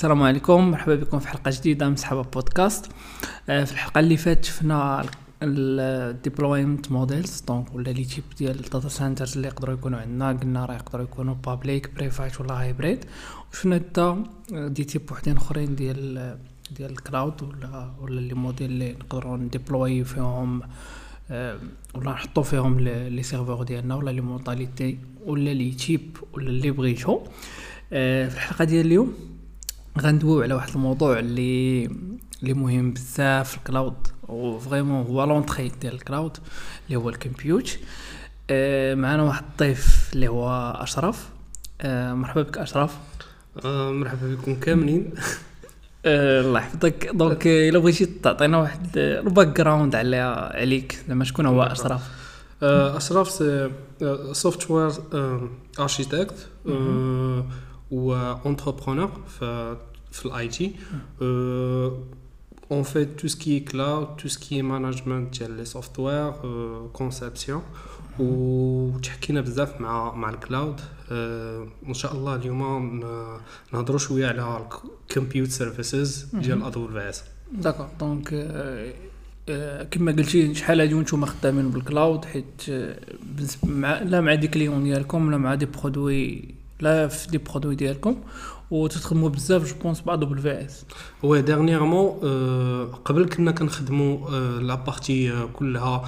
السلام عليكم مرحبا بكم في حلقة جديدة من سحابة بودكاست. آه، في الحلقة اللي فاتت شفنا ال deployment models donc ولا les types ديال ال data centers اللي يقدروا يكونوا عندنا. قلنا راه يقدروا يكونوا public private ولا hybrid وشفنا حتى des types وحدين أخرين ديال ديال ال cloud ولا ولا les modèles اللي نقدروا نdéployer فيهم آه، ولا نحطو فيهم les serveurs ديالنا ولا les modalités ولا les types ولا اللي بغيتو آه، في الحلقة ديال اليوم غندويو على واحد الموضوع اللي اللي مهم بزاف في ال cloud. و vraiment هو l'entrée ديال ال cloud اللي هو ال compute. آه معنا واحد الضيف اللي هو أشرف. آه مرحبا بك أشرف. آه مرحبا بكم كاملين. آه الله يحفظك. Donc إلا بغيتي تعطينا واحد ال background على عليك. زعما شكون هو أشرف؟ آه أشرف سوفت وير اركيتكت ou entrepreneur في الاي تي qui est cloud tout ce qui est management ديال لي سوفتوير كونسيبسيون وتحكينا بزاف مع مع الكلاود ان شاء الله اليوم نهضروا شوية على الكمبيوت سيرفيسز ديال ادوبل في اس داكور دونك كما قلتي شحال هادي وأنتم خدامين بالكلاود حيت مع لا مع دي كليون ديالكم لا مع دي برودوي لا في دي برودوي ديالكم وتتخدموا بزاف جو بونس بعض دبل في اس هو ديرنييرمون قبل كنا كنخدموا لا بارتي كلها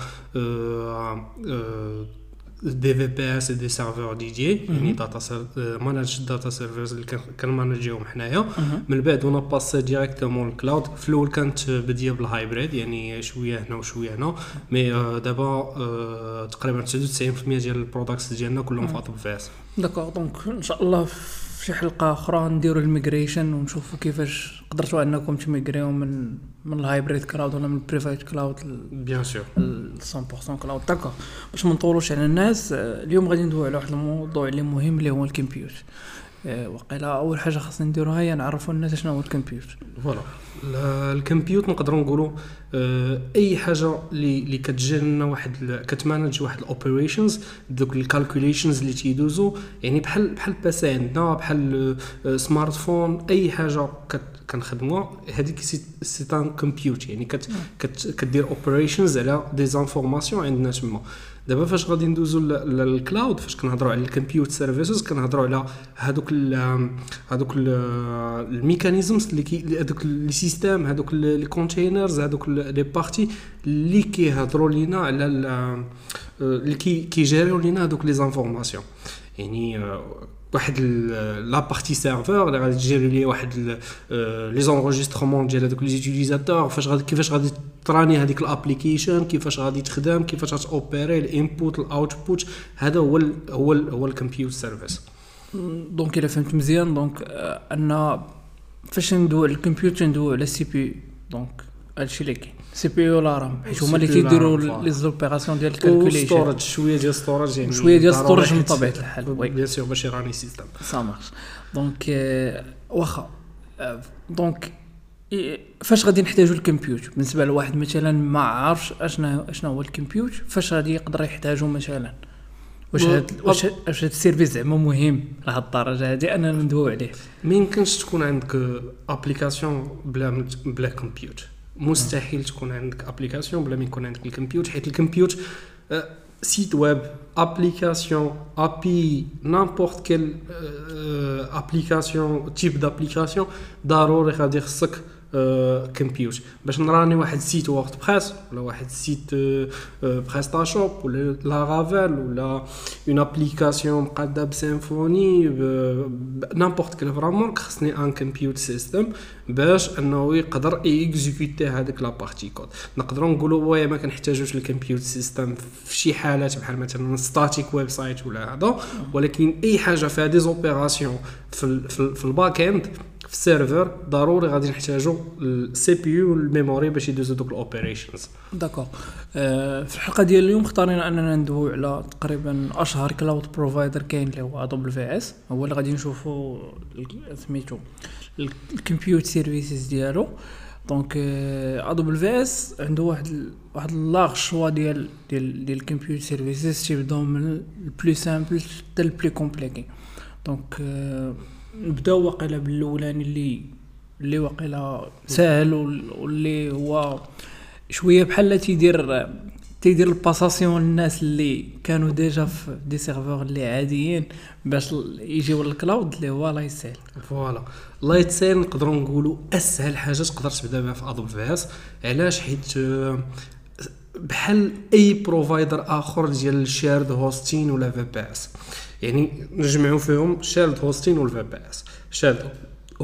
دي في بي اس دي سيرفور ديدي يعني داتا مانج داتا سيرفرز اللي كنmanagerهم حنايا. من بعد وأنا passé directement ال cloud في الأول كانت بدية بال hybrid يعني شوية هنا وشوية هنا. mais دابا تقريبا 99% ديال ال products ديالنا كلهم في AWS D'accord donc إن شاء الله شي حلقة أخرى نديروا ال migration ونشوفوا كيفاش قدرتوا أنكم تmigrerيو من من ال hybrid cloud ولا من ال private cloud bien sûr. 100% cloud. D'accord باش ما نطولوش على الناس اليوم غادي ندوي على واحد الموضوع اللي مهم اللي هو ال compute آه، وقيلا أول حاجة خاصنا نديروها هي نعرفوا الناس شنو هو ال compute Voilà. ال compute نقدروا نقولوا آه، أي حاجة اللي كتجي لنا واحد كتmanage واحد ال operations دوك ال calculations اللي تيدوزو يعني بحال بحال PC عندنا بحال smartphone أي حاجة كنخدموها هذيك c'est un compute يعني كت كدير operations على des informations عندنا تما. دابا فاش غادي ندوزو لل cloud فاش كنهضروا على ال compute services كنهضروا على هذوك هذوك ال mechanisms اللي كي هذوك les systèmes هذوك les containers هذوك les parties اللي كيهضروا لينا على اللي كيgérerيو لينا هذوك les informations يعني واحد la partie serveur اللي غادي تgérer لي واحد les enregistrements ديال هذوك les utilisateurs فاش غادي كيفاش غادي تrunني هذيك ال application كيفاش غادي تخدم كيفاش غاتopérer ال input ال output هذا هو ال هو ال هو ال compute service donc إلا فهمت مزيان donc أن فاش ندوي ال compute ندوي على ال CPU donc هادشي اللي كاين. CPU la RAM حيت هما اللي كيديروا les opérations ديال ال calculation storage شوية ديال storage يعني شوية ديال ستورج من طبيعه الحال oui bien sûr باش يrunني système ça marche donc واخا donc فاش غادي نحتاجو ال compute بالنسبة لواحد مثلا ما عارفش اشنا اشنا هو ال compute فاش غادي يقدر يحتاجو مثلا واش هاد واش واش هاد ال service زعما مهم لهاد الدرجه هادي اننا ندويو عليه ما يمكنش تكون عندك application بلا بلا compute مستحيل تكون عندك application بلا ما يكون عندك ال compute حيت ال compute site web application API n'importe quelle application type d'application ضروري غادي خصك compute باش نrunني واحد ال site WordPress ولا واحد ال site PrestaShop ولا Laravel ولا une application مقاده ب Symfony n'importe quel framework خصني un compute system باش انه يقدر exécuter هذيك la partie code. نقدروا نقولوا ويا ما كنحتاجوش ال compute system في شي حالات بحال مثلا static website ولا هذا. ولكن أي حاجة فيها des opérations في, في ال back end في ال server ضروري غادي نحتاجو ال CPU وال memory باش يدوزو دوك ال operations D'accord آه في الحلقة ديال اليوم اختارينا أننا ندويو على تقريبا أشهر cloud provider كاين اللي هو AWS هو اللي غادي نشوفو سميتو ال compute services ديالو. donc AWS عنده واحد واحد large choix ديال ديال ديال ال compute services تيبداو من ال plus simple حتى ال plus compliqué donc نبداو واقيلا بالأولاني اللي اللي واقيلا ساهل وال- واللي هو شوية بحال تيدير تيدير ال passation للناس اللي كانوا déjà في des serveurs اللي عاديين باش يجيو لل cloud اللي هو Lightsail voilà. Lightsail نقدروا نقولوا أسهل حاجة تقدر تبدا بها في AWS علاش؟ حيت بحال أي provider آخر ديال ال shared hosting ولا VPS يعني نجمعوا فيهم shared hosting وال VPS shared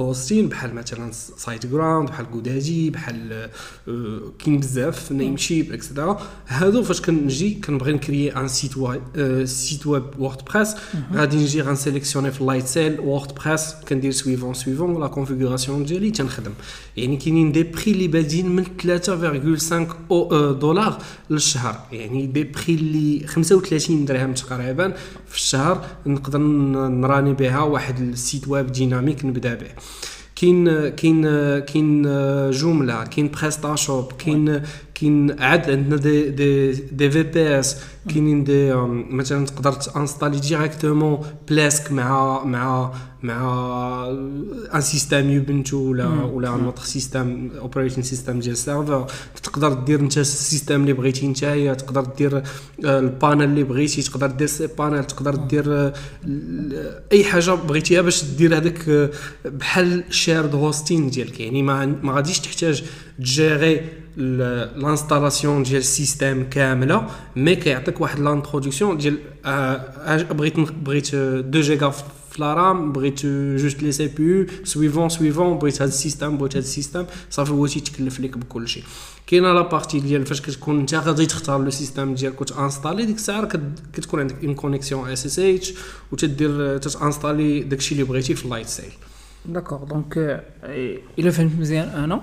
hosting بحال مثلا SiteGround بحال GoDaddy بحال آه، كاين بزاف Namecheap et cetera هادو فاش كنجي كنبغي نكريي un site web site web WordPress غادي نجي غنسيليكسيوني في ال Lightsail WordPress كندير suivant suivant la configuration ديالي تنخدم. يعني كاينين des prix اللي بادين من 3.5 أو- آه، دولار للشهر. يعني des prix اللي 35 درهم تقريبا في الشهر نقدر نراني بها واحد ال site web dynamique نبدأ به. كاين كاين كاين Joomla كاين PrestaShop كاين كاين عاد عندنا des des des VPS كاينين des مثلا تقدر تانستالي directement Plesk مع مع مع un système Ubuntu ولا ولا un autre système operating system ديال ال serveur تقدر دير انت ال système اللي بغيتي نتايا تقدر دير آه، ال panel اللي بغيتي تقدر دير cPanel تقدر دير آه، أي حاجة بغيتيها باش دير هذاك آه، بحال shared hosting ديالك. يعني ما غاديش تحتاج تجيري ال installation ديال ال système كامله mais كيعطيك واحد l'introduction ديال آه، بغيت بغيت 2 جيجا في la RAM بغيت juste les CPU suivant suivant بغيت هذا ال système بغيت هذا ال système صافي هو تيتكلف لك بكل شيء كاينة la partie ديال فاش كتكون انت غادي تختار le système ديالك وتانستالي ديك الساعة كت- كتكون عندك une connexion SSH وتدير تتانستالي داكشي اللي بغيتي في ال Lightsail D'accord donc الا فهمت مزيان أنا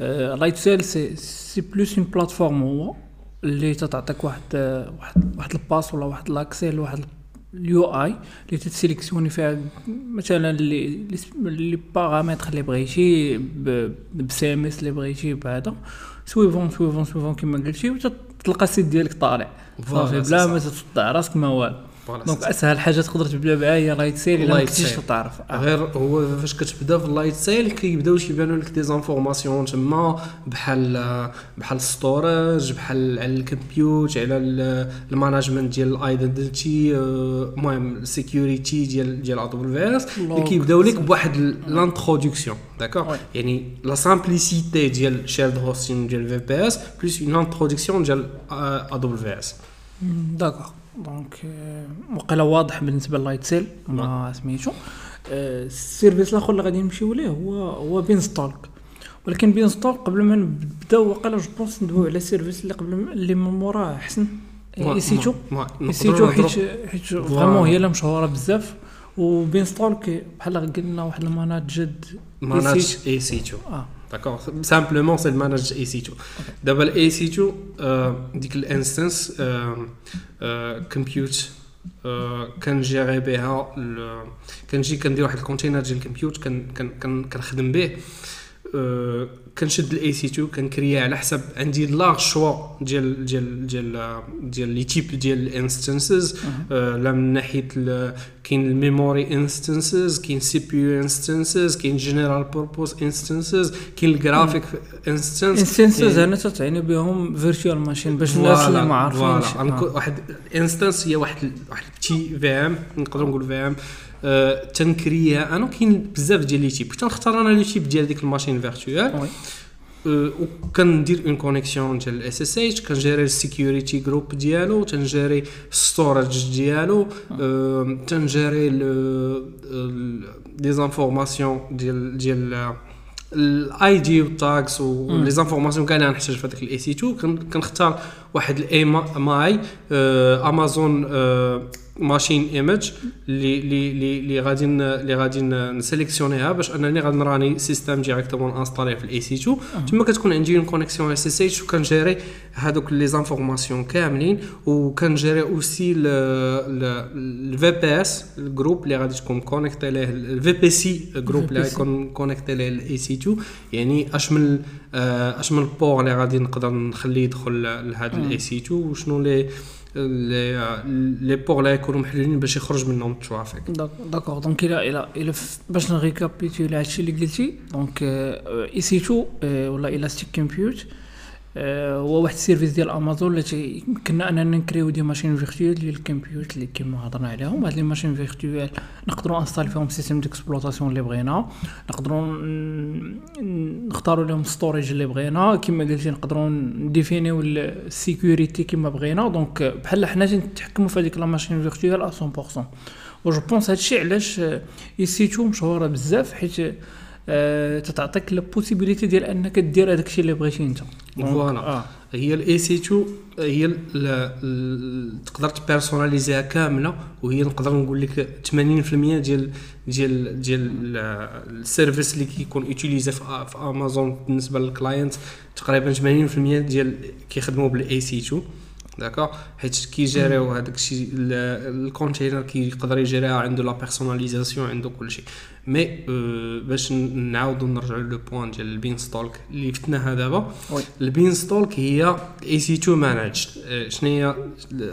Lightsail c'est c'est plus une plateforme هو اللي تتعطيك واحد واحد واحد ال pass ولا واحد l'accès لواحد ال UI اللي تتسيليكسيوني فيها مثلا اللي اللي س- اللي بغيتي ب CMS اللي بغيتي بهذا suivant suivant suivant كما قلتي وتلقى ال site ديالك طالع صافي بلا ما. تطلع راسك ما والو donc. أسهل حاجة تقدر تبدا بها هي Lightsail إلا ما كنتيش. تعرف آه. غير هو فاش كتبدا في ال Lightsail كيبداو تيبانوا لك des informations تما بحال بحال storage بحال على ال compute على ال- ال management ديال ال identity المهم ال security ديال ديال AWS اللي. كيبداو لك بواحد l'introduction d'accord Ouais. يعني la simplicité ديال shared hosting ديال VPS plus une introduction ديال AWS D'accord donc آه، وقيلا واضح بالنسبة ل Lightsail ما سميتو. آه، ال service الآخر اللي غادي نمشيو ليه هو هو Beanstalk ولكن Beanstalk قبل ما نبداو وقيلا je pense ندويو على ال service اللي قبل اللي من موراه احسن إي سيتو؟ إي سيتو حيت حيت vraiment هي اللي مشهورة بزاف. و Beanstalk بحال قلنا واحد ال managed managed EC2 آه. D'accord simplement c'est ال managed EC2 دابا ال EC2 آه، ديك ال instance compute كنجيري بها كنجي كندير واحد ال container ديال ال compute كن- كن- كن- كنخدم به كنشد ال EC2 كنكريا على حسب عندي large choix ديال ديال ديال آه، ديال les types ديال ال instances لا من ناحية كاين ال memory instances كاين CPU instances كاين general purpose instances كاين ال graphic instance instances هنا تتعني بهم virtual machine باش الناس اللي ما عارفينش. آه. واحد instance هي واحد واحد petite VM نقدروا نقول VM تنكريها أنا كاين بزاف ديال les types. تنختار أنا les types ديال ديك ال machine virtuelle. أه، وكندير une connexion ديال ال SSH كنجيري ال security group ديالو تنجيري ال storage ديالو أه، تنجيري les informations ديال ديال ال ID وال tags و les informations كاع اللي غنحتاج في هذاك ال EC2 كن- كنختار واحد ال AMI Amazon Machine Image اللي اللي اللي اللي غادي اللي غادي نسيليكسيونيها باش أنني غادي نراني système directement installé في ال EC2 تما كتكون عندي une connexion SSH وكنجيري هذوك les informations كاملين وكنجيري aussi ال VPS ال group اللي غادي تكون connecté ليه ال VPC group اللي. غيكون connecté ليه ال EC2 يعني أش من آه، أش من port اللي غادي نقدر نخليه يدخل لهذا ال EC2 وشنو les les ports لا يكونوا محلولين باش يخرج منهم ال trafic. D'accord. Donc إلى إلى إلى باش نريكابيتولي هادشي اللي قلتي. donc EC2 ولا Elastic Compute آه، هو واحد ال service ديال أمازون اللي يمكننا أننا نكريو des machines virtuelles ديال ال compute اللي كيما هضرنا عليهم. هاد les machines virtuelles نقدروا installer فيهم système d'exploitation اللي بغينا. نقدروا نختاروا لهم storage اللي بغينا. كما قلتي نقدروا نديفينيو ال sécurité كما بغينا. donc بحال حنا نتحكموا في هذيك la machine virtuelle 100% و je pense هادشي علاش EC2 مشهورة بزاف حيت أه تتعطيك la possibilité ديال أنك دير هذاك الشيء اللي بغيتي أنت. voilà آه. هي ال EC2 هي تقدر تبيرسوناليزيها كاملة وهي نقدر نقول لك 80% ديال ديال ديال ال service اللي كيكون utilisé في امازون بالنسبة لل client تقريبا 80% ديال كيخدموا بال EC2 d'accord حيت كيجيريو هذاك الشيء ال container كيقدر يجيريها عنده la personnalisation عنده كل شيء mais باش نعاودو نرجعو le point ديال ال Beanstalk اللي فتناها دابا ال Beanstalk هي EC2 managed شنو هي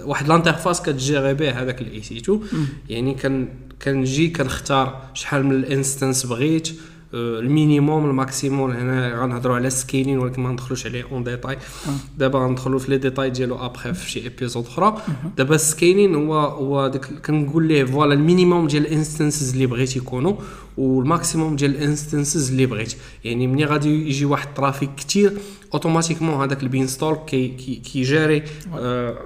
واحد l'interface كتجيري به هذاك ال EC2 يعني كان كنجي كنختار شحال من ال instance بغيت ال minimum ال maximum هنا غنهضروا على ال scaling ولكن ما ندخلوش عليه en détail دابا غندخلوا في les détails ديالو après في شي épisode أخرى. دابا ال scaling هو هو داك كنقول ليه voilà ال minimum ديال ال instances اللي بغيت يكونوا وال maximum ديال ال instances اللي بغيت يعني ملي غادي يجي واحد ال trafic كثير automatiquement هذاك ال Beanstalk كي كيجاري آه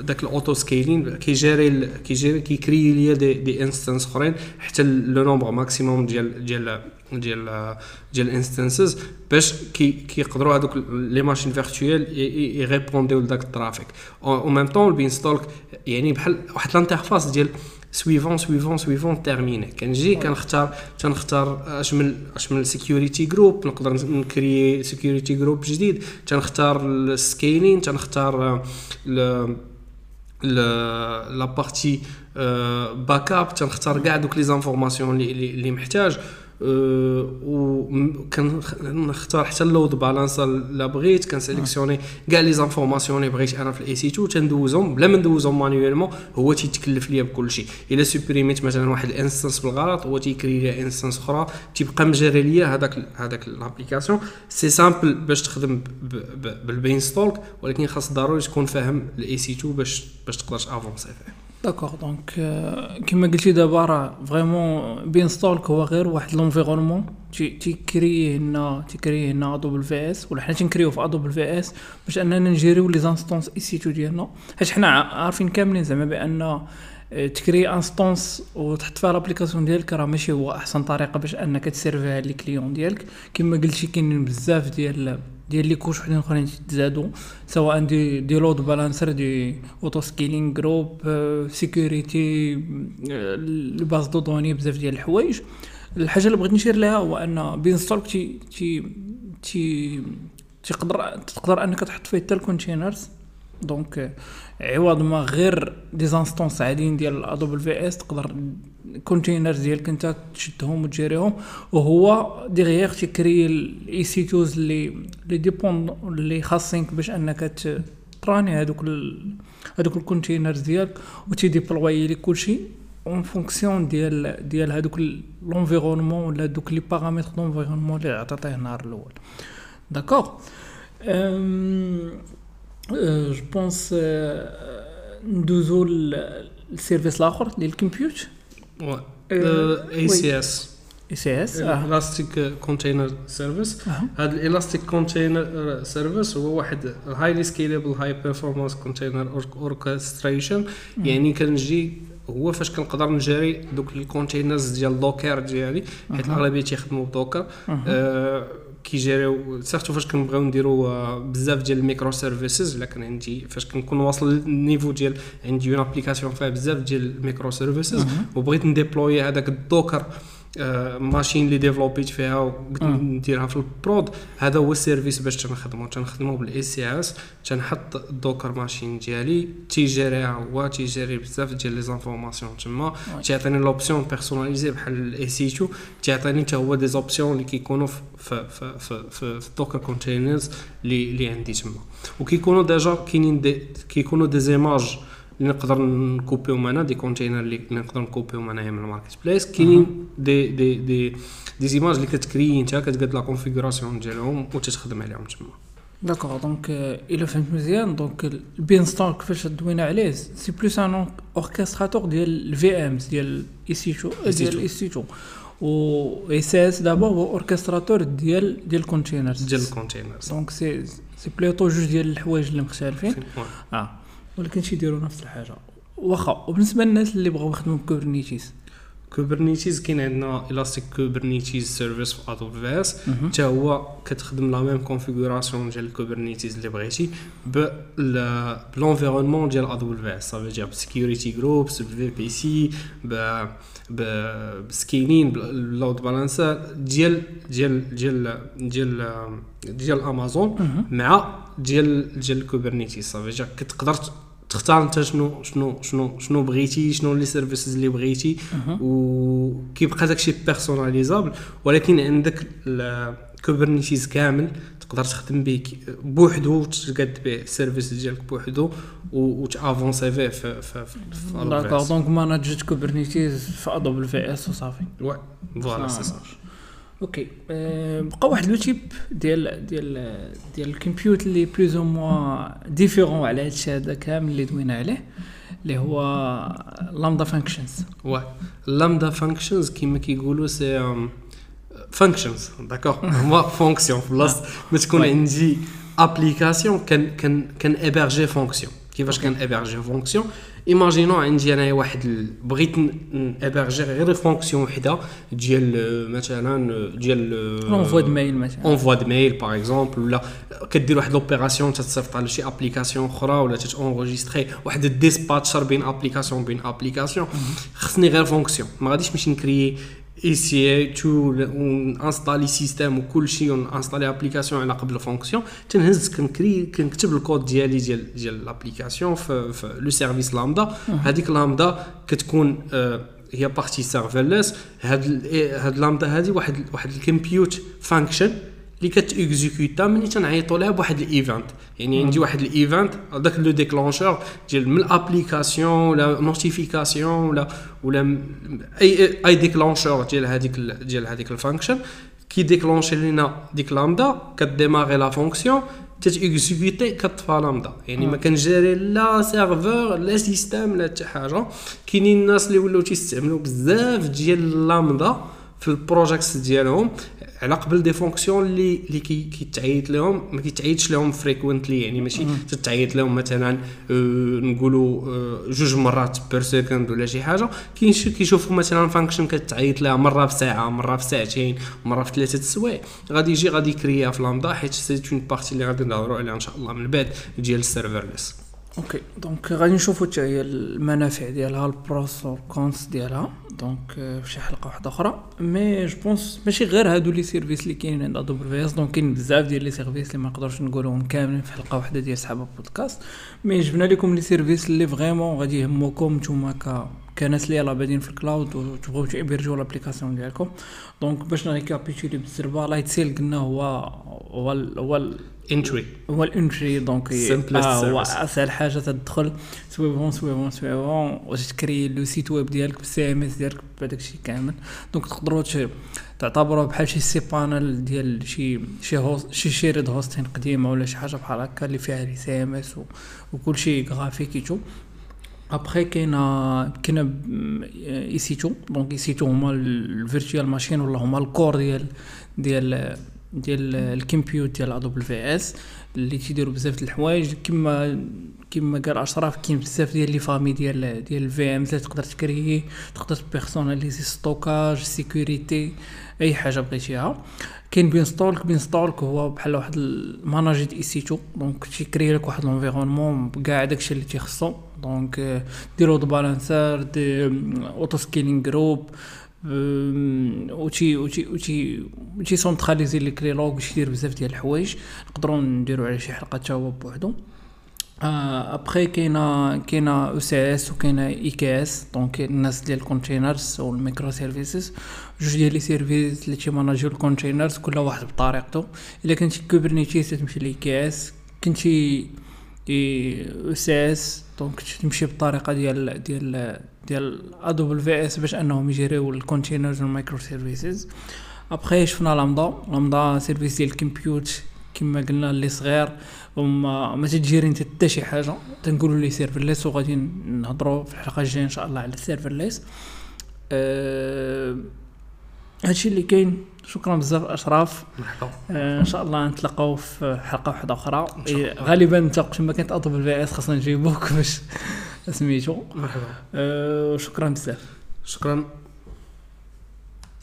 داك ال auto scaling كيجاري كيجاري كيكري ليا des, des instances أخرين حتى le nombre maximum ديال ديال ديال ديال ال instances باش كي كيقدروا هذوك les machines virtuelles يريبونديو لذاك ال trafic. En même temps ال Beanstalk يعني بحال واحد ال interface ديال سويفون سويفون سويفون تيرميني كنجي كنختار تنختار اش من اش من security group نقدر نكري security group جديد. تنختار ال scaling تنختار la partie backup تنختار كاع دوك les informations اللي محتاج. وكنختار حتى ال load balancer لا بغيت كنسيليكسيوني كاع les informations اللي بغيت أنا في ال EC2 تندوزهم. بلا ما ندوزهم manuellement هو تيتكلف ليا بكل شيء. إلا سوبريميت مثلا واحد ال instance بالغلط هو تيكري ليا instance أخرى. تيبقى مجري ليا هذاك هذاك l'application c'est simple باش تخدم بال Beanstalk ولكن خاص ضروري تكون فاهم ال EC2 باش باش تقدر تافانسي فيه. d'accord donc كيما قلتي دابا راه vraiment Beanstalk هو غير واحد l'environnement تيكري لنا تيكري لنا AWS ولا حنا تنكريو في AWS باش أننا نجيريو les instances EC2 ديالنا حيت حنا عارفين كاملين زعما بأن تكري instance وتحط فيها l'application ديالك راه ماشي هو أحسن طريقة باش أنك تسيرفيها les clients ديالك. كما قلتي كاينين بزاف ديال ديال les couches وحدين اخرين تزادوا سواء des des load balancer des auto scaling group sécurité ال bases de données بزاف ديال الحوايج. الحاجة اللي بغيت نشير لها هو أن Beanstalk تي تي تي تقدر تقدر أنك تحط فيه حتى ال containers donc عوض ما غير des instances عاديين ديال AWS تقدر containers ديالك انت تشدهم وتجيريهم وهو derrière تيكري الاي سي توز اللي ليديبوند اللي خاصينك باش انك تراني هذوك هذوك ال containers ديالك وتيديبلوي لك كلشي en fonction ديال ديال هذوك l'environnement ولا دوك les paramètres d'environnement اللي عطيتيه النهار الأول. d'accord je pense ندوزو لل service الآخر ديال ال compute CS ECS Elastic Container Service هذا ال Elastic Container Service هو واحد highly scalable high performance container orchestration يعني كنجي هو فاش كنقدر نجري دوك ال containers ديال Docker ديالي حيت الاغلبيه تيخدموا ب Docker كيجيريو surtout فاش كنبغيو نديرو بزاف ديال ال microservices الا كان عندي فاش كنكون واصل لل niveau ديال عندي une application فيها بزاف ديال ال microservices وبغيت نديبلوي هذاك ال Docker machine اللي ديفلوبيت فيها. نديرها في ال prod هذا هو ال service باش تنخدمو تنخدمو بال ECS تنحط ال Docker machine ديالي تيجيريها هو تيجيري بزاف ديال les informations تما. تيعطيني l'option personnalisée بحال ال EC2 تيعطيني حتى هو des options اللي كيكونوا في في في في, في, في ال Docker containers اللي اللي عندي تما وكيكونوا déjà كاينين des كيكونوا des images اللي نقدر نكوبيهم أنا des containers اللي نقدر نكوبيهم انايا من ال marketplace كاينين دي دي دي des images اللي كتكري انت كتقاد la configuration ديالهم وتتخدم عليهم تما d'accord donc الا فهمت مزيان donc ال Beanstalk كيفاش دوينا عليه c'est plus un orchestrateur ديال ال VMs ديال EC2 ديال EC2 و ECS دابا هو orchestrateur ديال ديال ال containers ديال ال containers donc c'est c'est plutôt جوج ديال الحوايج اللي مختلفين. آه ولكن تيديروا نفس الحاجة. واخا وبالنسبة للناس اللي بغاو يخدموا ب Kubernetes Kubernetes كاين عندنا Elastic Kubernetes Service في AWS حتى هو كتخدم la même configuration ديال ال Kubernetes اللي بغيتي ب l'environnement ديال AWS صافي ديال security groups بال VPC ب بسكينين بال load balancer ديال ديال ديال ديال ديال امازون مع ديال ديال ال Kubernetes. صافي جا كتقدر تختار انت شنو شنو شنو شنو بغيتي شنو les services اللي بغيتي وكيبقى داكشي personnalisable ولكن عندك ال Kubernetes كامل تقدر تخدم به بوحدو تقاد به ال service ديالك بوحدو وتأفونسي فيه في في في في. donc managed Kubernetes في AWS وصافي Ouais, voilà, c'est ça. OK. بقى واحد le type ديال ديال ديال ال compute اللي plus ou moins différent على هادشي هذا كامل اللي دوينا عليه اللي هو Lambda functions Ouais. Lambda functions كيما كيقولوا ces functions d'accord هما fonctions في بلاصه ما تكون. عندي application كان كان كان ابيرجي fonction كيفاش كان ابيرجي fonction. imaginons عندي انايا واحد. بغيت ابيرجي غير fonction وحدة ديال آه، مثلا آه، ديال l'envoi de mail مثلا. envoi de mail par exemple ولا كدير واحد l'opération تتصيفط على شي application أخرى ولا تتونغيستري واحد ال dispatcher بين application بين application خصني غير fonction ما غاديش نمشي نكري EC2 ونانستالي système وكل شيء ونانستالي application على قبل fonction تنهز كنكري كنكتب الكود ديالي ديال ديال l'application في, في le service Lambda هذيك لامدا كتكون آه، هي partie serverless هاد هاد لامدا هادي واحد واحد ال compute function اللي كتيكزيكوتا ملي تنعيطوا لها بواحد ال event. يعني عندي واحد ال event داك le déclencheur ديال من ال application ولا notification ولا ولا أي أي déclencheur ديال هذيك ال- ديال هذيك ال function كي ديكلونشي لينا ديك لامدا كديماغي la fonction تتيكزيكوتي كطفى لامدا. يعني ما كنجيري لا serveur لا système لا حتى حاجة. كاينين الناس اللي ولاو تيستعملوا بزاف ديال لامدا في ال projects ديالهم. على قبل des fonctions اللي اللي كي كيتعيط لهم ما كيتعيطش لهم frequently يعني ماشي تتعيط لهم مثلا آه، نقولوا آه، جوج مرات per second ولا شي حاجة. كيشوفوا مثلا function كتعيط لها مرة في ساعة مرة في ساعتين مرة في ثلاثة السوايع. غادي يجي غادي يكريها في لامدا حيت c'est une partie اللي غادي نهضروا عليها إن شاء الله من بعد ديال ال serverless OK donc غادي نشوفوا حتى هي المنافع ديالها ال pros وال cons ديالها. donc في شي حلقة واحدة أخرى. mais je pense ماشي غير هادو les services اللي كاينين عند AWS donc كاين بزاف ديال les services اللي ما نقدرش نقولوهم كاملين في حلقة واحدة ديال سحابه بودكاست mais جبنا لكم les services اللي vraiment غادي يهموكم نتوما ك كناس اللي يلاه بادين في ال cloud وتبغيو تيبرجوا l'application ديالكم donc باش نريكابيتولي بالزربه Lightsail قلنا هو هو ال- هو ال- انتري هو الانتري دونك آه هو. اسهل حاجة تدخل سويفون سويفون سويفون واش تكري لو سيت ويب ديالك بالسي ام اس ديالك بهذاك الشيء كامل دونك تقدروا تعتبروه بحال شي سي بانل ديال شي شي هوست شي شيريد هوستين قديمه ولا شي حاجة بحال هكا اللي فيها سي ام اس وكل شيء غرافيكيتو ابخي كاينة كاينة اي سي 2 دونك اي سي 2 هما الفيرتوال ماشين ولا هما الكور ديال ديال ديال ال compute ديال AWS اللي تيديروا بزاف د الحوايج كما كما قال اشرف كاين بزاف ديال les familles ديال ديال ال VM تقدر تكري تقدر بيرسوناليزي stockage sécurité أي حاجة بغيتيها. كاين Beanstalk Beanstalk هو بحال واحد ال managed EC2 donc تيكري لك واحد l'environnement بكاع داكشي اللي تيخصو. donc ديرو load balancer des auto scaling groups أم، وتي وتي وتي وتي سونتراليزي les clés leurs باش يدير بزاف ديال الحوايج نقدروا نديروا على شي حلقة تا هو بوحدو ابخي كاينة كاينة ECS وكاينه EKS donc الناس ديال ال containers وال microservices جوج ديال les services اللي تيماناجيو ال containers كل واحد بطريقته إلا كنتي Kubernetes تمشي ل EKS كنتي ECS donc تمشي بالطريقة ديال ديال ديال AWS باش أنهم يجريو ال containers وال microservices après شفنا Lambda Lambda service ديال ال compute كما قلنا اللي صغير. وما ما تجيري انت حتى شي حاجة. تنقولوا لي serverless وغادي نهضروا في الحلقة الجاية إن شاء الله على ال serverless أه هادشي اللي كاين شكرا بزاف مرحبا. أه إن شاء الله نتلاقاو في حلقة واحدة أخرى. إيه، غالبا انت وقت ما كانت اطلب AWS خاصنا نجيبوك باش سميتو. مرحبا. أه وشكرا بزاف. شكرا.